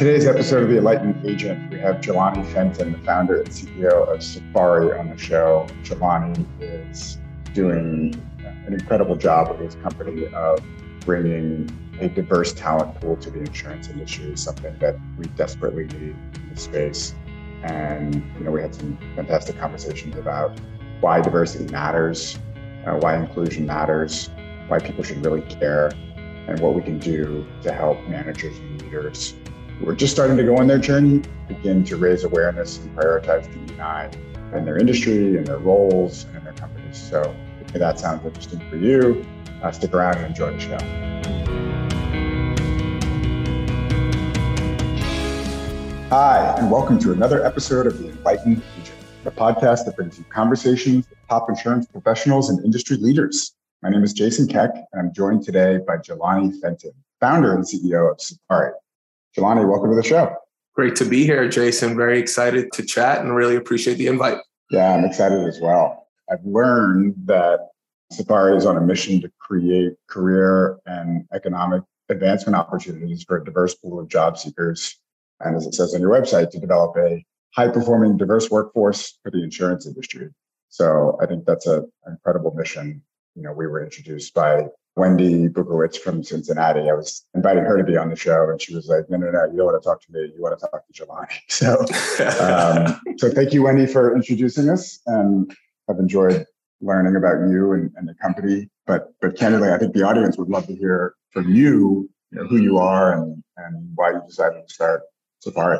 Today's episode of The Enlightened Agent, we have Jelani Fenton, the founder and CEO of Safari, on the show. Jelani is doing an incredible job with his company of bringing a diverse talent pool to the insurance industry, something that we desperately need in the space. And you know, we had some fantastic conversations about why diversity matters, uh, why inclusion matters, why people should really care, and what we can do to help managers and leaders who are just starting to go on their journey begin to raise awareness and prioritize DEI in their industry and their roles and in their companies. So if that sounds interesting for you, uh, stick around and enjoy the show. Hi, and welcome to another episode of The Enlightened Agent, the podcast that brings you conversations with top insurance professionals and industry leaders. My name is Jason Keck, and I'm joined today by Jelani Fenton, founder and CEO of Safari. Jelani, welcome to the show. Great to be here, Jason. Very excited to chat and really appreciate the invite. Yeah, I'm excited as well. I've learned that Safari is on a mission to create career and economic advancement opportunities for a diverse pool of job seekers. And as it says on your website, to develop a high performing, diverse workforce for the insurance industry. So I think that's a, an incredible mission. You know, we were introduced by Wendy Bukowitz from Cincinnati. I was inviting her to be on the show, and she was like, "No, no, no, you don't want to talk to me. You want to talk to Jelani." So, um, so thank you, Wendy, for introducing us, and I've enjoyed learning about you and, and the company. But, but candidly, I think the audience would love to hear from you, you know, who you are and and why you decided to start Safari.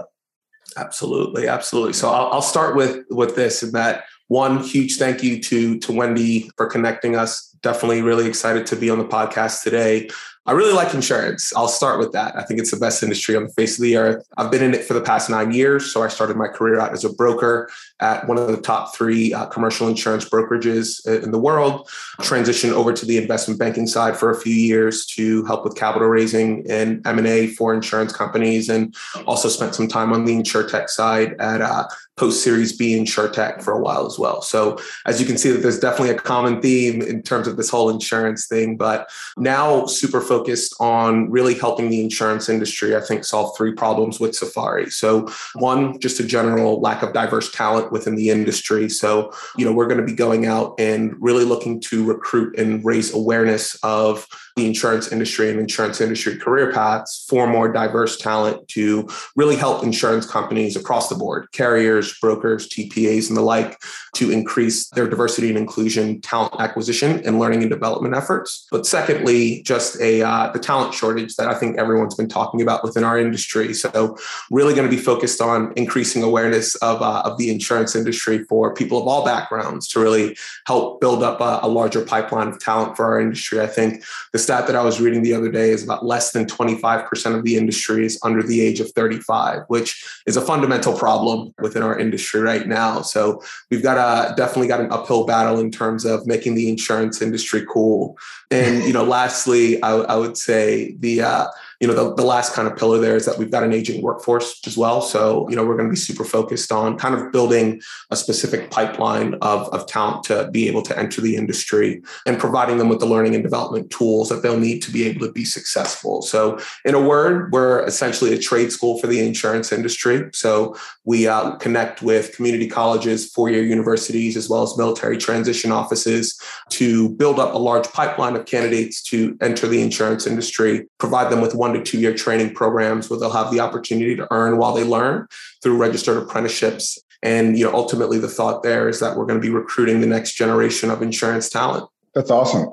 Absolutely, absolutely. So I'll, I'll start with with this and that one huge thank you to to Wendy for connecting us. Definitely really excited to be on the podcast today. I really like insurance. I'll start with that. I think it's the best industry on the face of the earth. I've been in it for the past nine years. So I started my career out as a broker at one of the top three uh, commercial insurance brokerages in the world. Transitioned over to the investment banking side for a few years to help with capital raising and M and A for insurance companies, and also spent some time on the insurtech side at uh, post Series B insurtech for a while as well. So as you can see, that there's definitely a common theme in terms of this whole insurance thing. But now super focused on really helping the insurance industry. I think solve three problems with Safari. So one, just a general lack of diverse talent within the industry. So, you know, we're going to be going out and really looking to recruit and raise awareness of the insurance industry and insurance industry career paths for more diverse talent to really help insurance companies across the board, carriers, brokers, TPAs, and the like, to increase their diversity and inclusion talent acquisition and learning and development efforts. But secondly, just a uh, the talent shortage that I think everyone's been talking about within our industry. So really going to be focused on increasing awareness of, uh, of the insurance industry for people of all backgrounds to really help build up a, a larger pipeline of talent for our industry. I think the stat that I was reading the other day is about less than 25% of the industry is under the age of 35, which is a fundamental problem within our industry right now. So we've got a definitely got an uphill battle in terms of making the insurance industry cool. And you know, lastly, I, I would say the uh, you know, the, the last kind of pillar there is that we've got an aging workforce as well. So, you know, we're going to be super focused on kind of building a specific pipeline of, of talent to be able to enter the industry and providing them with the learning and development tools that they'll need to be able to be successful. So, in a word, we're essentially a trade school for the insurance industry. So, we uh, connect with community colleges, four year universities, as well as military transition offices to build up a large pipeline of candidates to enter the insurance industry, provide them with one to two year training programs where they'll have the opportunity to earn while they learn through registered apprenticeships. And you know, ultimately, the thought there is that we're going to be recruiting the next generation of insurance talent. That's awesome.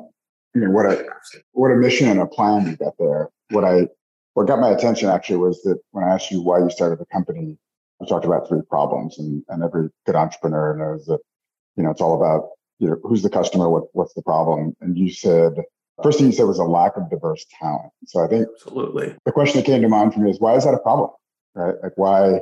I mean, what a what a mission and a plan you got there. What I what got my attention actually was that when I asked you why you started the company, I talked about three problems, and and every good entrepreneur knows that you know it's all about you know who's the customer, what what's the problem, and you said First thing you said was a lack of diverse talent. So I think absolutely the question that came to mind for me is why is that a problem? Right? Like why,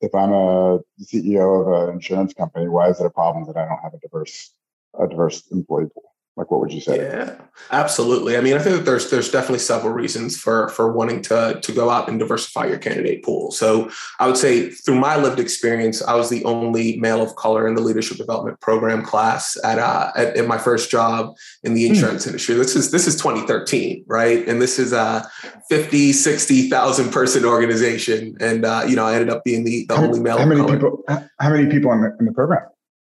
if I'm a CEO of an insurance company, why is it a problem that I don't have a diverse a diverse employee pool? Like, what would you say? Yeah, absolutely. I mean, I think that there's there's definitely several reasons for for wanting to to go out and diversify your candidate pool. So I would say through my lived experience, I was the only male of color in the leadership development program class at uh, at, at my first job in the hmm. insurance hmm. industry. This is this is 2013, right? And this is a 50, 60,000 person organization, and uh, you know, I ended up being the, the how, only male. How many people? How many people in the in the program?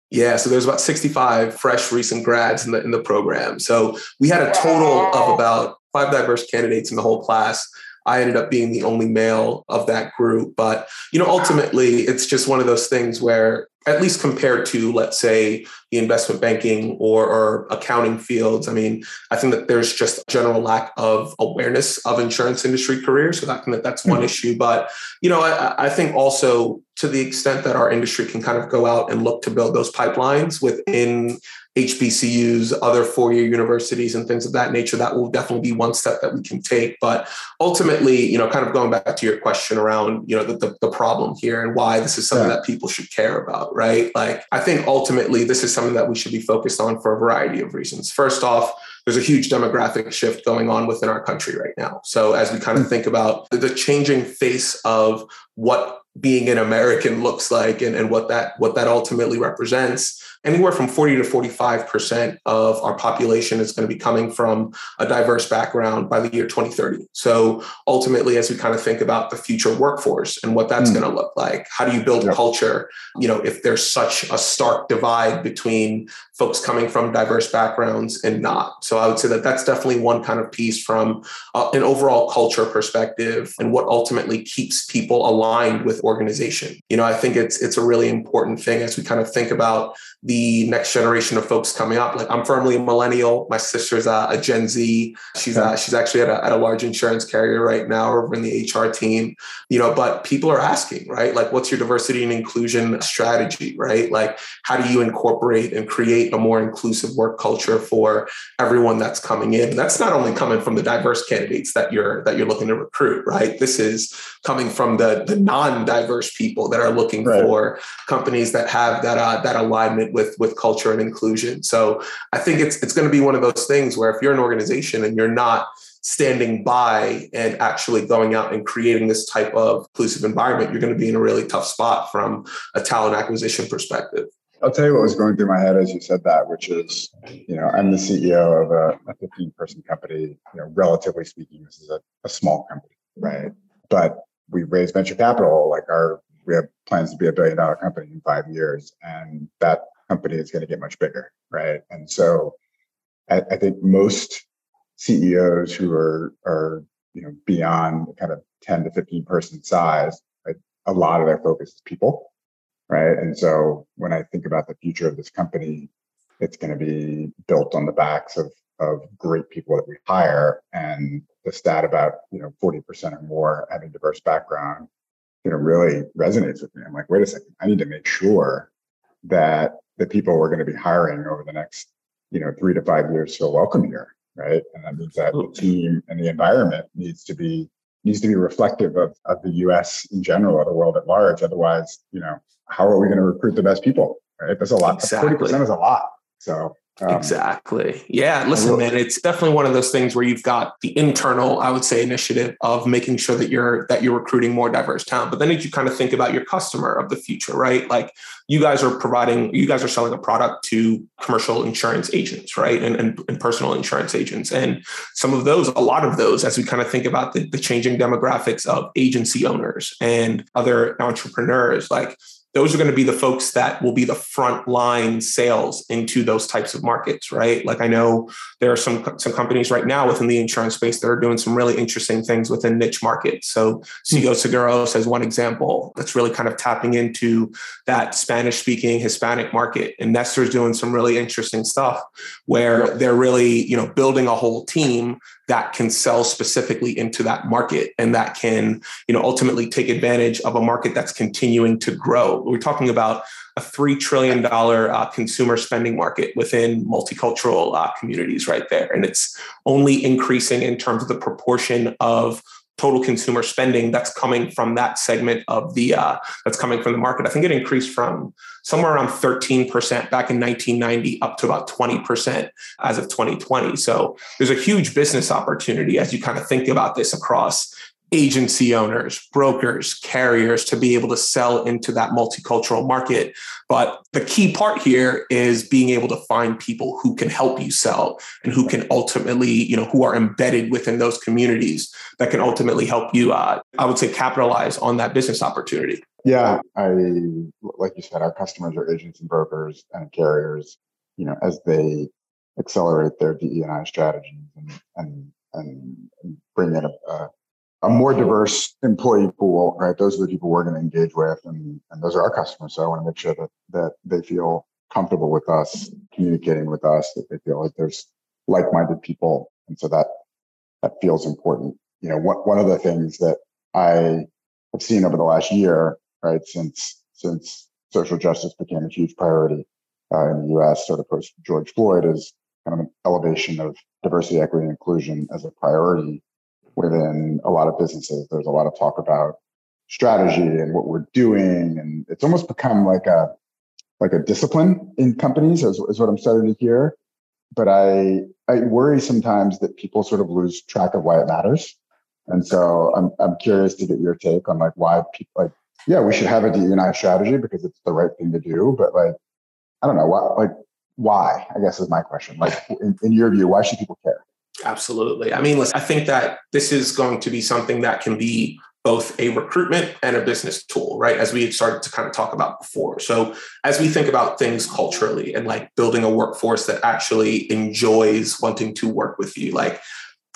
Yeah, so there's about 65 fresh recent grads in the in the program. So we had a total of about five diverse candidates in the whole class. I ended up being the only male of that group, but you know, ultimately, it's just one of those things where at least compared to, let's say, the investment banking or, or, accounting fields. I mean, I think that there's just a general lack of awareness of insurance industry careers. So that that's one mm-hmm. issue. But, you know, I, I think also to the extent that our industry can kind of go out and look to build those pipelines within HBCUs, other four year universities, and things of that nature, that will definitely be one step that we can take. But ultimately, you know, kind of going back to your question around, you know, the, the, the problem here and why this is something yeah. that people should care about, right? Like, I think ultimately this is something that we should be focused on for a variety of reasons. First off, there's a huge demographic shift going on within our country right now. So as we kind of hmm. think about the changing face of what being an American looks like and, and what that what that ultimately represents, anywhere from 40 to 45% of our population is going to be coming from a diverse background by the year 2030. So ultimately, as we kind of think about the future workforce and what that's mm. going to look like, how do you build yep. culture? You know, if there's such a stark divide between folks coming from diverse backgrounds and not. So I would say that that's definitely one kind of piece from uh, an overall culture perspective and what ultimately keeps people aligned with organization. You know, I think it's it's a really important thing as we kind of think about the next generation of folks coming up. Like I'm firmly a millennial. My sister's a, a Gen Z. She's uh, she's actually at a, at a large insurance carrier right now over in the HR team. You know, but people are asking, right? Like, what's your diversity and inclusion strategy, right? Like, how do you incorporate and create a more inclusive work culture for everyone that's coming in? And that's not only coming from the diverse candidates that you're that you're looking to recruit, right? This is coming from the the non-diverse people that are looking right. for companies that have that uh, that alignment with with culture and inclusion. So I think it's it's going to be one of those things where if you're an organization and you're not standing by and actually going out and creating this type of inclusive environment, you're going to be in a really tough spot from a talent acquisition perspective. I'll tell you what was going through my head as you said that, which is, you know, I'm the CEO of a, a 15 person company. You know, relatively speaking, this is a, a small company, right? But we raised venture capital. Like our, we have plans to be a billion dollar company in five years, and that company is going to get much bigger, right? And so I, I think most CEOs who are are you know beyond kind of 10 to 15 person size, right, a lot of their focus is people, right? And so when I think about the future of this company, it's going to be built on the backs of of great people that we hire and the stat about you know 40% or more having diverse background you know really resonates with me i'm like wait a second i need to make sure that the people we're going to be hiring over the next, you know, three to five years feel welcome here, right? And that means that the team and the environment needs to be needs to be reflective of, of the US in general or the world at large. Otherwise, you know, how are we going to recruit the best people? Right. That's a lot. Exactly. 40% is a lot. So um, exactly. Yeah. Listen, man, it's definitely one of those things where you've got the internal, I would say, initiative of making sure that you're that you're recruiting more diverse talent. But then you kind of think about your customer of the future, right? Like you guys are providing, you guys are selling a product to commercial insurance agents, right? And, and, and personal insurance agents. And some of those, a lot of those, as we kind of think about the, the changing demographics of agency owners and other entrepreneurs, like those are going to be the folks that will be the front line sales into those types of markets, right? Like I know there are some some companies right now within the insurance space that are doing some really interesting things within niche markets. So Sigo hmm. Seguros as one example that's really kind of tapping into that Spanish speaking Hispanic market. And Nestor's doing some really interesting stuff where they're really, you know, building a whole team that can sell specifically into that market and that can you know ultimately take advantage of a market that's continuing to grow. We're talking about a $3 trillion uh, consumer spending market within multicultural uh, communities right there. And it's only increasing in terms of the proportion of total consumer spending that's coming from that segment of the uh, that's coming from the market. I think it increased from somewhere around 13% back in 1990 up to about 20% as of 2020. So there's a huge business opportunity as you kind of think about this across agency owners, brokers, carriers to be able to sell into that multicultural market. But the key part here is being able to find people who can help you sell and who can ultimately, you know, who are embedded within those communities that can ultimately help you, uh, I would say, capitalize on that business opportunity. Yeah, I like you said, our customers are agents and brokers and carriers. You know, as they accelerate their DE&I strategies and and and bring in a, a a more diverse employee pool, right? Those are the people we're going to engage with, and, and those are our customers. So I want to make sure that that they feel comfortable with us, communicating with us, that they feel like there's like-minded people, and so that that feels important. You know, one one of the things that I have seen over the last year, right, since since social justice became a huge priority uh, in the U.S., sort of post George Floyd, is kind of an elevation of diversity, equity, and inclusion as a priority within a lot of businesses. There's a lot of talk about strategy and what we're doing, and it's almost become like a like a discipline in companies, is, is what I'm starting to hear. But I I worry sometimes that people sort of lose track of why it matters, and so I'm I'm curious to get your take on like why people like yeah we should have a DEI strategy because it's the right thing to do, but like I don't know why like why I guess is my question. Like in, in your view, why should people care? Absolutely. I mean, listen, I think that this is going to be something that can be both a recruitment and a business tool, right? As we had started to kind of talk about before. So, as we think about things culturally and like building a workforce that actually enjoys wanting to work with you, like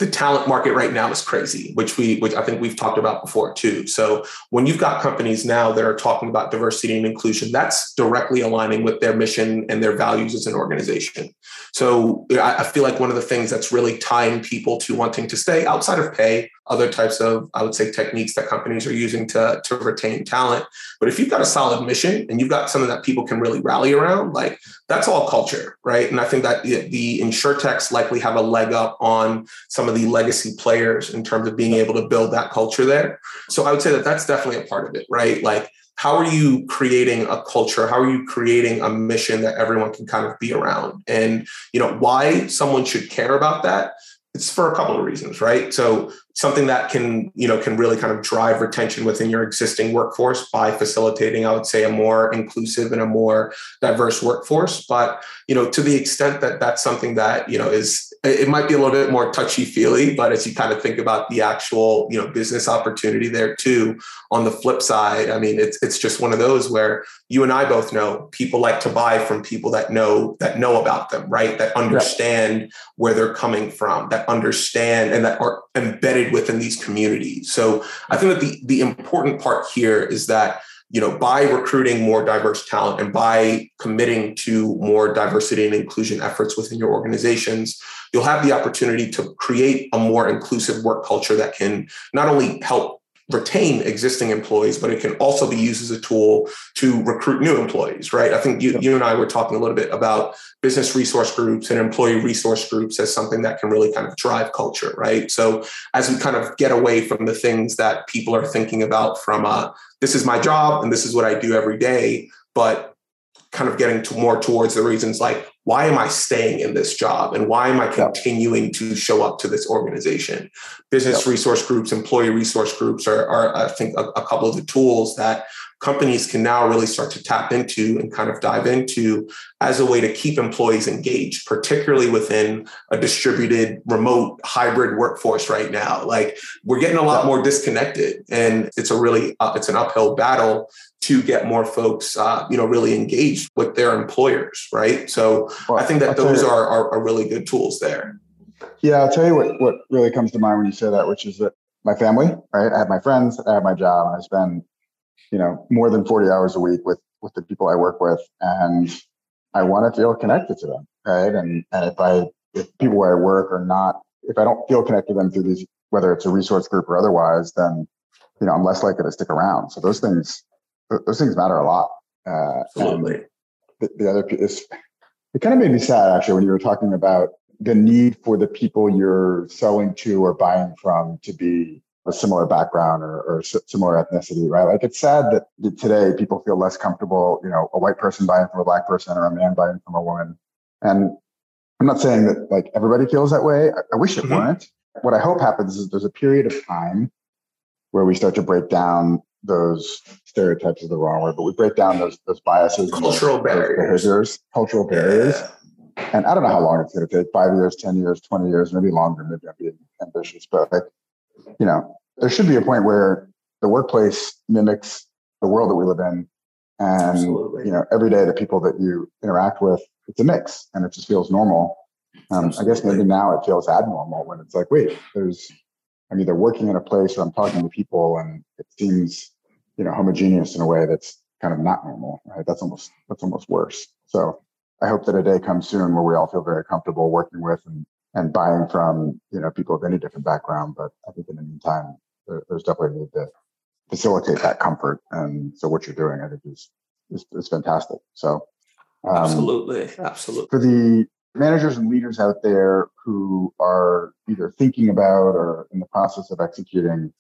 the talent market right now is crazy, which we, which I think we've talked about before too. So when you've got companies now that are talking about diversity and inclusion, that's directly aligning with their mission and their values as an organization. So I feel like one of the things that's really tying people to wanting to stay outside of pay, other types of, I would say, techniques that companies are using to, to retain talent. But if you've got a solid mission and you've got something that people can really rally around, like that's all culture, right? And I think that the, insurtechs likely have a leg up on some of the legacy players in terms of being able to build that culture there. So I would say that that's definitely a part of it, right? Like how are you creating a culture how are you creating a mission that everyone can kind of be around and you know why someone should care about that it's for a couple of reasons right? So something that can you know can really kind of drive retention within your existing workforce by facilitating i would say a more inclusive and a more diverse workforce. But you know to the extent that that's something that you know is it might be a little bit more touchy feely but as you kind of think about the actual you know business opportunity there too on the flip side i mean it's it's just one of those where you and i both know people like to buy from people that know that know about them right that understand right. where they're coming from that understand and that are embedded within these communities so i think that the the important part here is that you know, by recruiting more diverse talent and by committing to more diversity and inclusion efforts within your organizations, you'll have the opportunity to create a more inclusive work culture that can not only help retain existing employees, but it can also be used as a tool to recruit new employees, right? I think you, you and I were talking a little bit about business resource groups and employee resource groups as something that can really kind of drive culture, right? So as we kind of get away from the things that people are thinking about from uh, this is my job and this is what I do every day, but kind of getting to more towards the reasons like why am I staying in this job and why am I continuing to show up to this organization? Business yep. resource groups, employee resource groups are, are I think, a, a, couple of the tools that companies can now really start to tap into and kind of dive into as a way to keep employees engaged, particularly within a distributed, remote, hybrid workforce right now. Like we're getting a lot more disconnected, and it's a really uh, it's an uphill battle to get more folks, uh, you know, really engaged with their employers, right? So well, I think that I'll those are, are, are really good tools there. Yeah, I'll tell you what what really comes to mind when you say that, which is that my family, right? I have my friends, I have my job, and I spend, you know, more than forty hours a week with with the people I work with, and I want to feel connected to them, right? And and if I if people where I work are not, if I don't feel connected to them through these, whether it's a resource group or otherwise, then you know I'm less likely to stick around. So those things those things matter a lot. Uh, Absolutely. The, the, other is it kind of made me sad actually when you were talking about the need for the people you're selling to or buying from to be a similar background or, or similar ethnicity, right? Like it's sad that today people feel less comfortable, you know, a white person buying from a black person or a man buying from a woman. And I'm not saying that like everybody feels that way. I, I wish it mm-hmm. weren't. What I hope happens is there's a period of time where we start to break down those stereotypes is the wrong word, but we break down those those biases, cultural those, barriers, those behaviors, cultural barriers. Yeah. And I don't know how long it's going to take five years, 10 years, 20 years, maybe longer. Maybe I'm being ambitious, but like, you know, there should be a point where the workplace mimics the world that we live in. And, Absolutely. you know, every day the people that you interact with, it's a mix and it just feels normal. Um, I guess maybe now it feels abnormal when it's like, wait, there's, I'm either working in a place or I'm talking to people and it seems, you know, homogeneous in a way that's kind of not normal, right? That's almost, that's almost worse. So I hope that a day comes soon where we all feel very comfortable working with and, and buying from, you know, people of any different background. But I think in the meantime, there, there's definitely a need to facilitate that comfort. And so what you're doing, I think is, is, is fantastic. So um, absolutely. Absolutely. For the managers and leaders out there who are either thinking about or in the process of executing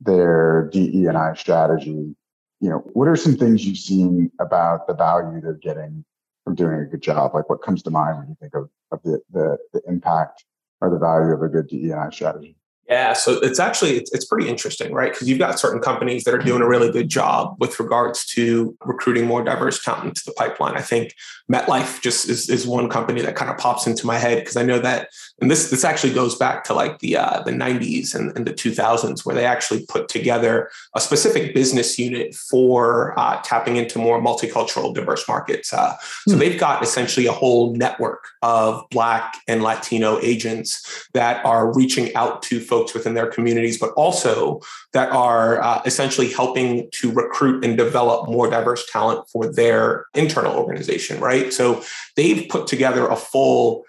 their DE and I strategy, you know, what are some things you've seen about the value they're getting from doing a good job? Like what comes to mind when you think of, of the, the, the impact or the value of a good DEI strategy? Yeah, so it's actually it's, it's pretty interesting, right? Because you've got certain companies that are doing a really good job with regards to recruiting more diverse talent into the pipeline. I think MetLife just is, is one company that kind of pops into my head because I know that, and this this actually goes back to like the uh, the '90s and, and the 2000s, where they actually put together a specific business unit for uh, tapping into more multicultural, diverse markets. Uh, so hmm. they've got essentially a whole network of Black and Latino agents that are reaching out to folks within their communities, but also that are uh, essentially helping to recruit and develop more diverse talent for their internal organization, right? So they've put together a full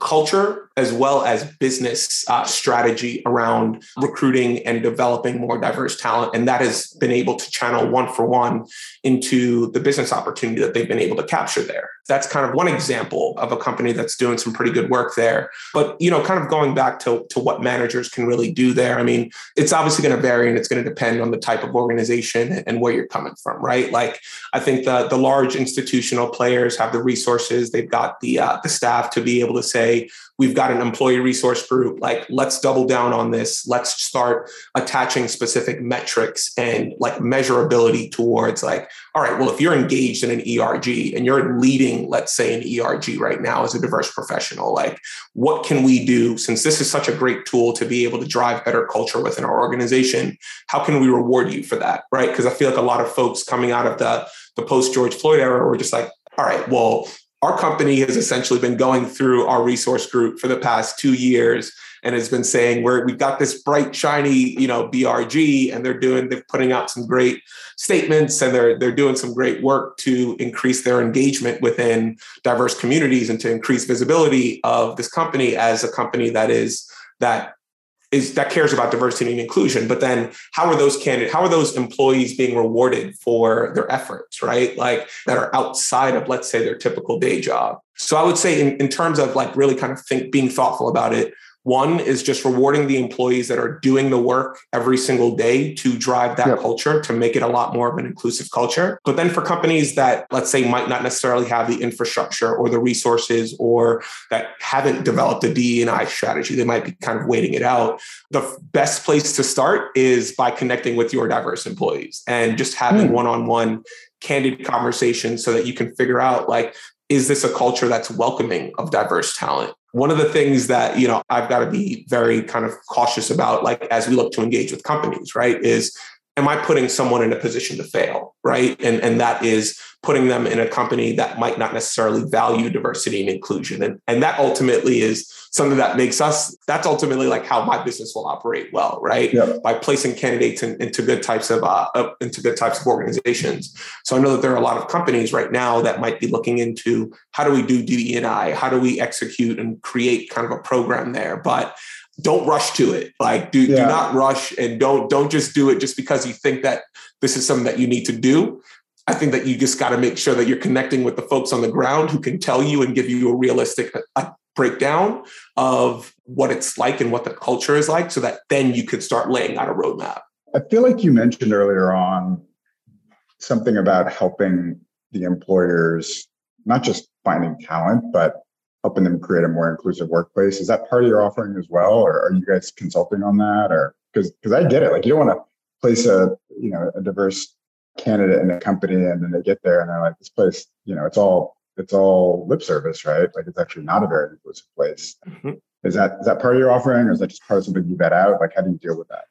culture as well as business uh, strategy around recruiting and developing more diverse talent. And that has been able to channel one for one into the business opportunity that they've been able to capture there. That's kind of one example of a company that's doing some pretty good work there. But, you know, kind of going back to, to what managers can really do there, I mean, it's obviously going to vary and it's going to depend on the type of organization and where you're coming from, right? Like, I think the, the large institutional players have the resources, they've got the, uh, the staff to be able to say, we've got an employee resource group like let's double down on this let's start attaching specific metrics and like measurability towards like all right well if you're engaged in an erg and you're leading let's say an erg right now as a diverse professional like what can we do? Since this is such a great tool to be able to drive better culture within our organization how can we reward you for that right? Because i feel like a lot of folks coming out of the the post george floyd era were just like all right well our company has essentially been going through our resource group for the past two years and has been saying we've got this bright shiny you know brg and they're doing they're putting out some great statements and they're they're doing some great work to increase their engagement within diverse communities and to increase visibility of this company as a company that is that is that cares about diversity and inclusion. But then how are those candidates how are those employees being rewarded for their efforts right? Like that are outside of let's say their typical day job. So i would say in, in terms of like really kind of think being thoughtful about it one is just rewarding the employees that are doing the work every single day to drive that yep. culture, to make it a lot more of an inclusive culture. But then for companies that, let's say, might not necessarily have the infrastructure or the resources or that haven't developed a DE&I strategy, they might be kind of waiting it out. The best place to start is by connecting with your diverse employees and just having one on one candid conversations so that you can figure out like is this a culture that's welcoming of diverse talent? One of the things that you know i've got to be very kind of cautious about like as we look to engage with companies right is am i putting someone in a position to fail right? And and that is putting them in a company that might not necessarily value diversity and inclusion. And and that ultimately is something that makes us that's ultimately like how my business will operate well right? Yeah. by placing candidates in, into good types of uh, into good types of organizations. So i know that there are a lot of companies right now that might be looking into how do we do DE&I how do we execute and create kind of a program there? But don't rush to it like do, yeah. do not rush and don't don't just do it just because you think that this is something that you need to do I think that you just got to make sure that you're connecting with the folks on the ground who can tell you and give you a realistic uh, uh, breakdown of what it's like and what the culture is like so that then you could start laying out a roadmap. I feel like you mentioned earlier on something about helping the employers not just finding talent, but helping them create a more inclusive workplace. Is that part of your offering as well, or are you guys consulting on that? Or because because I get it, like you don't want to place a you know a diverse candidate in a company and then they get there and they're like this place you know it's all it's all lip service right like it's actually not a very inclusive place mm-hmm. is that is that part of your offering or is that just part of something you vet out like how do you deal with that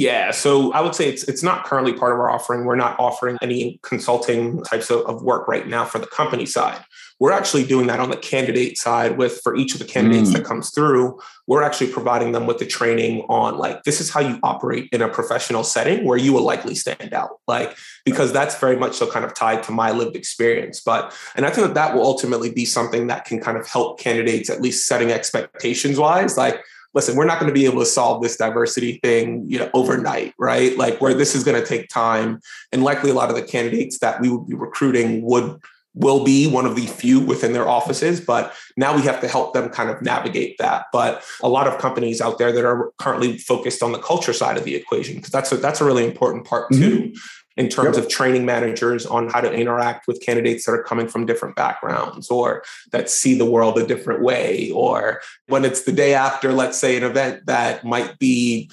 yeah, so I would say it's it's not currently part of our offering. We're not offering any consulting types of, of work right now for the company side. We're actually doing that on the candidate side with for each of the candidates mm. that comes through, we're actually providing them with the training on like this is how you operate in a professional setting where you will likely stand out. Like because that's very much so kind of tied to my lived experience. But and I think that that will ultimately be something that can kind of help candidates at least setting expectations wise like listen, we're not going to be able to solve this diversity thing, you know, overnight, right? Like where this is going to take time. And likely a lot of the candidates that we would be recruiting would will be one of the few within their offices but now we have to help them kind of navigate that but a lot of companies out there that are currently focused on the culture side of the equation because that's a, that's a really important part too mm-hmm in terms yep. of training managers on how to interact with candidates that are coming from different backgrounds or that see the world a different way or when it's the day after let's say an event that might be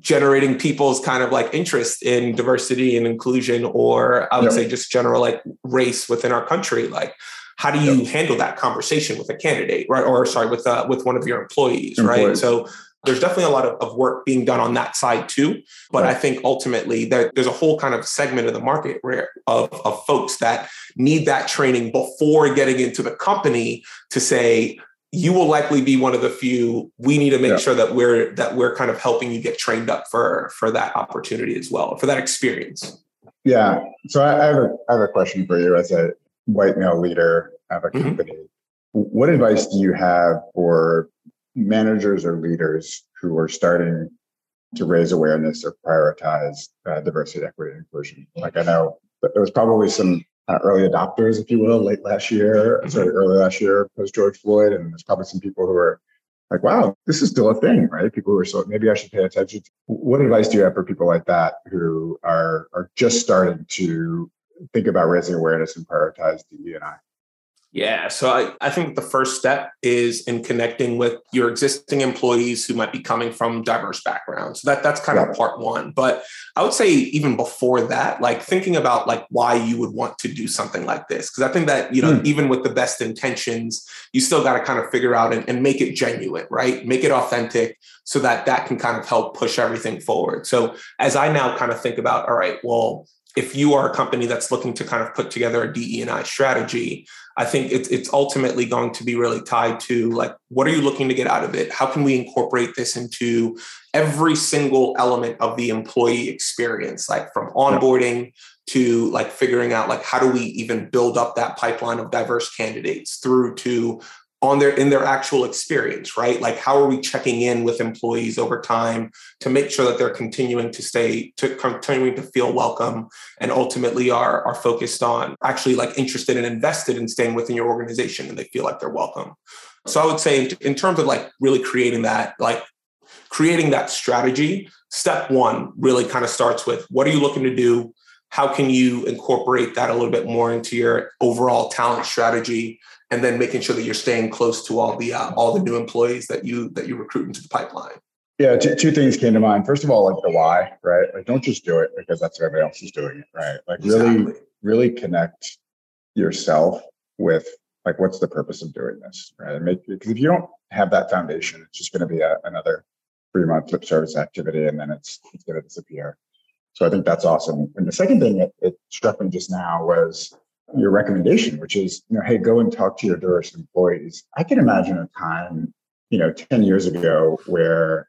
generating people's kind of like interest in diversity and inclusion or i would yep. say just general like race within our country like how do you yep. handle that conversation with a candidate right or sorry with uh, with one of your employees, employees. right so there's definitely a lot of, of work being done on that side too. But right. I think ultimately there, there's a whole kind of segment of the market where of, of folks that need that training before getting into the company to say, you will likely be one of the few. We need to make yeah. sure that we're that we're kind of helping you get trained up for for that opportunity as well, for that experience. Yeah. So I, have a I have a question for you as a white male leader of a mm-hmm. company. Mm-hmm. What advice do you have for managers or leaders who are starting to raise awareness or prioritize uh, diversity, equity, and inclusion. Like I know there was probably some uh, early adopters, if you will, late last year, sorry, early last year, post George Floyd, and there's probably some people who are like, "Wow, this is still a thing," right? People who are so maybe I should pay attention. What advice do you have for people like that who are are just starting to think about raising awareness and prioritize DE and I? Yeah. So I, I think the first step is in connecting with your existing employees who might be coming from diverse backgrounds. So that that's kind yeah. of part one. But I would say even before that, like thinking about like why you would want to do something like this. Cause I think that, you know, mm. even with the best intentions, you still got to kind of figure out and, and make it genuine, right? Make it authentic so that that can kind of help push everything forward. So as I now kind of think about, all right, well, if you are a company that's looking to kind of put together a DE and I strategy, I think it's it's ultimately going to be really tied to like what are you looking to get out of it? How can we incorporate this into every single element of the employee experience, like from onboarding to like figuring out like how do we even build up that pipeline of diverse candidates through to on their in their actual experience right? Like how are we checking in with employees over time to make sure that they're continuing to stay to continuing to feel welcome and ultimately are are focused on actually like interested and invested in staying within your organization and they feel like they're welcome. So i would say in terms of like really creating that like creating that strategy step one really kind of starts with what are you looking to do? How can you incorporate that a little bit more into your overall talent strategy and then making sure that you're staying close to all the uh, all the new employees that you that you recruit into the pipeline. Yeah two, two things came to mind. First of all like the why right? Like don't just do it because that's what everybody else is doing it right? Like exactly. really really connect yourself with like what's the purpose of doing this right? Make because if you don't have that foundation it's just going to be a, another three month lip service activity and then it's it's going to disappear. So i think that's awesome. And the second thing that it struck me just now was your recommendation, which is, you know, hey, go and talk to your diverse employees. I can imagine a time, you know, 10 years ago where,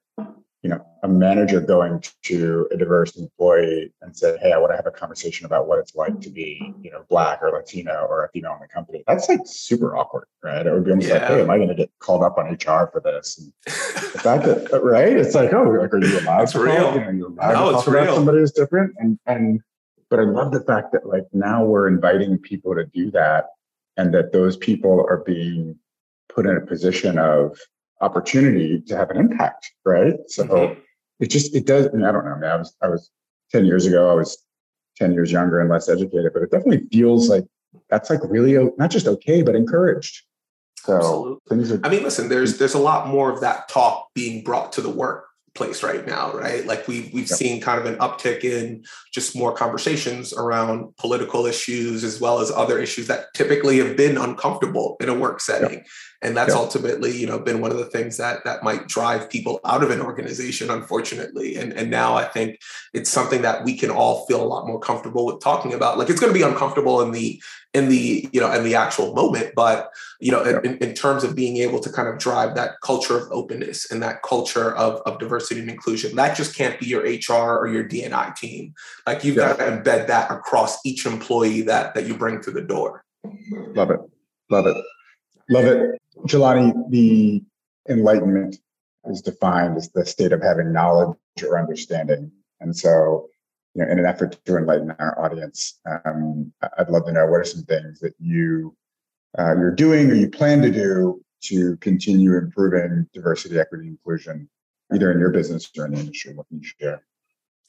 you know, a manager going to a diverse employee and say, hey, I want to have a conversation about what it's like to be, you know, black or Latino or a female in the company. That's like super awkward, right? It would be almost yeah. like, hey, am I going to get called up on HR for this? And the fact that, right? It's like, oh, like, are you allowed to real. You know, you're allowed no, to talk about somebody who's different? And, and, but I love the fact that like now we're inviting people to do that and that those people are being put in a position of opportunity to have an impact, right? So mm-hmm. it just it does. I, mean, I don't know. I, mean, I was I was ten years ago. I was ten years younger and less educated, but it definitely feels like that's like really not just okay, but encouraged. So Absolutely. Are, I mean, listen, there's there's a lot more of that talk being brought to the work place right now, right? Like we we've yep. seen kind of an uptick in just more conversations around political issues as well as other issues that typically have been uncomfortable in a work setting. Yep and that's yep. ultimately you know been one of the things that that might drive people out of an organization unfortunately and and now i think it's something that we can all feel a lot more comfortable with talking about like it's going to be uncomfortable in the in the you know in the actual moment but you know yep. in, in, terms of being able to kind of drive that culture of openness and that culture of, of diversity and inclusion that just can't be your hr or your dni team like you've yep. got to embed that across each employee that that you bring through the door love it love it love it Jelani, the enlightenment is defined as the state of having knowledge or understanding. And so, you know, in an effort to enlighten our audience, um, I'd love to know what are some things that you uh, you're doing or you plan to do to continue improving diversity, equity, inclusion, either in your business or in the industry. What can you share?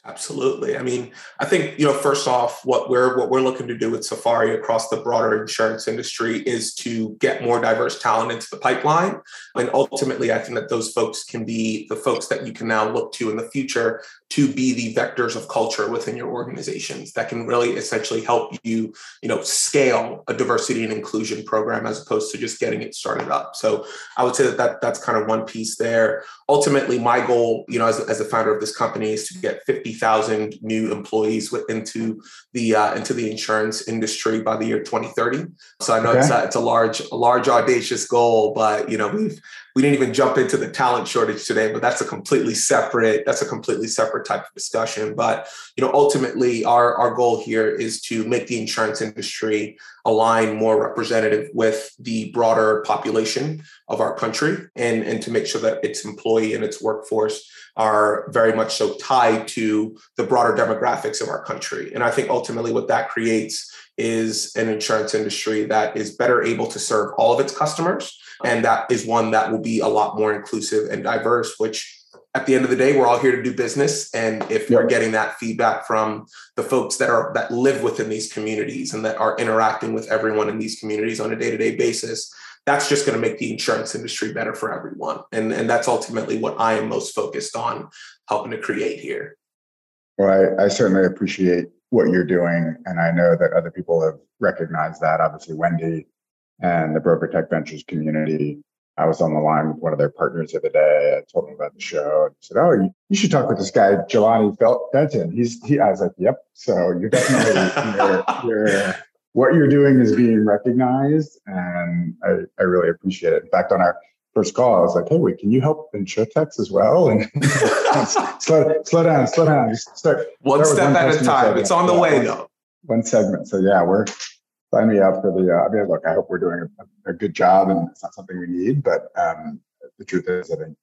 Absolutely. I mean, I think you know, first off, what we're what we're looking to do with Safari across the broader insurance industry is to get more diverse talent into the pipeline, and ultimately, I think that those folks can be the folks that you can now look to in the future to be the vectors of culture within your organizations that can really essentially help you, you know, scale a diversity and inclusion program as opposed to just getting it started up. So I would say that, that that's kind of one piece there. Ultimately, my goal, you know, as, as the founder of this company is to get 50,000 new employees into the uh, into the insurance industry by the year 2030. So I know okay. it's, a, it's a large, a large audacious goal, but you know, we've we didn't even jump into the talent shortage today but that's a completely separate that's a completely separate type of discussion. But you know ultimately our our goal here is to make the insurance industry align more representative with the broader population of our country and and to make sure that its employee and its workforce are very much so tied to the broader demographics of our country. And i think ultimately what that creates is an insurance industry that is better able to serve all of its customers Oh, and that is one that will be a lot more inclusive and diverse, which at the end of the day, we're all here to do business. And if we're getting that feedback from the folks that are that live within these communities and that are interacting with everyone in these communities on a day-to-day basis, that's just going to make the insurance industry better for everyone. And, and that's ultimately what I am most focused on helping to create here. Well, I, I certainly appreciate what you're doing. And I know that other people have recognized that. Obviously, Wendy and the Broker Tech Ventures community. I was on the line with one of their partners the other day. I told him about the show and said, "Oh, you, you should talk with this guy, Jelani Fenton." He's he. I was like, "Yep." So you're definitely you're, you're, what you're doing is being recognized, and I, I really appreciate it. In fact, on our first call, I was like, "Hey, wait, can you help insurtechs as well?" And slow, slow down, slow down. Just start one start step one at a time. Segment. It's on the way, though. One segment. So yeah, we're sign me up for the. Uh, I mean, look, I hope we're doing a, a, good job, and it's not something we need, but um, the truth is, I think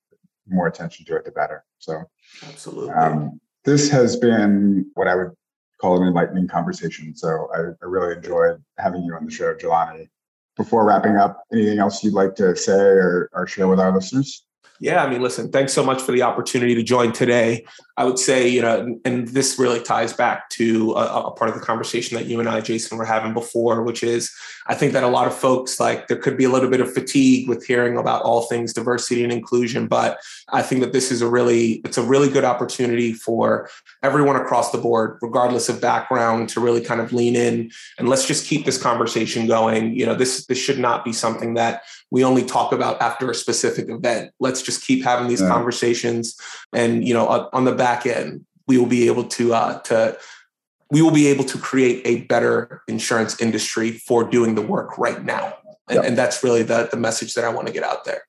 more attention to it, the better. So, absolutely. Um, this has been what I would call an enlightening conversation. So, I, I really enjoyed having you on the show, Jelani. Before wrapping up, anything else you'd like to say or, or share with our listeners? Yeah, I mean, listen, thanks so much for the opportunity to join today. I would say, you know, and this really ties back to a, a, part of the conversation that you and I, Jason, were having before, which is I think that a lot of folks like there could be a little bit of fatigue with hearing about all things diversity and inclusion, but I think that this is a really it's a really good opportunity for everyone across the board, regardless of background, to really kind of lean in and let's just keep this conversation going. You know, this this should not be something that we only talk about after a specific event. Let's just keep having these yeah. conversations, and you know, on the back end, we will be able to uh, to we will be able to create a better insurance industry for doing the work right now, and, yep. and that's really the the message that I want to get out there.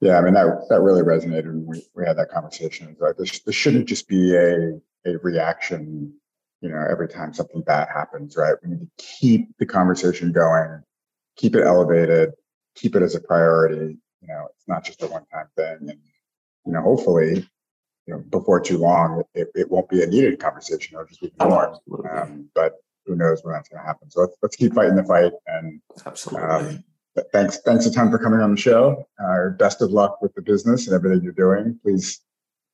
Yeah, I mean that that really resonated when we, we had that conversation. Like this, this shouldn't just be a a reaction, you know, every time something bad happens, right? We need to keep the conversation going, keep it elevated, keep it as a priority. You know, it's not just a one time thing. And, you know, hopefully, you know, before too long, it, it won't be a needed conversation. It'll just be more. Um, but who knows when that's going to happen. So let's, let's keep fighting the fight and absolutely. Um, thanks, thanks a ton for coming on the show. Uh, best of luck with the business and everything you're doing. Please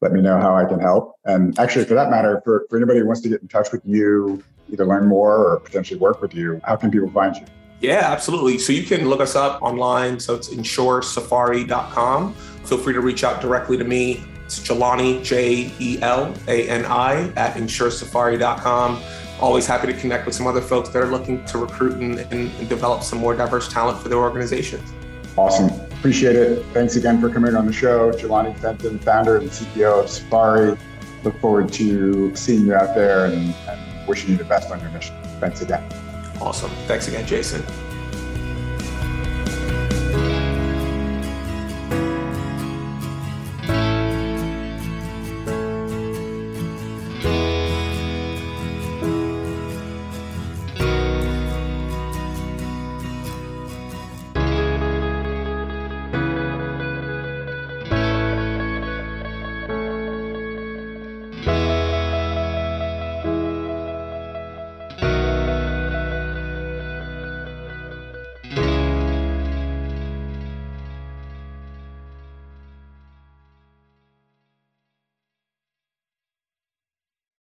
let me know how I can help. And actually, for that matter, for, for anybody who wants to get in touch with you, either learn more or potentially work with you, how can people find you? Yeah, absolutely. So you can look us up online. So it's insuresafari.com. Feel free to reach out directly to me. It's Jelani, J E L A N I, at insuresafari.com. Always happy to connect with some other folks that are looking to recruit and, and develop some more diverse talent for their organizations. Awesome. Appreciate it. Thanks again for coming on the show. Jelani Fenton, founder and CEO of Safari. Look forward to seeing you out there and, and wishing you the best on your mission. Thanks again. Awesome. Thanks again, Jason.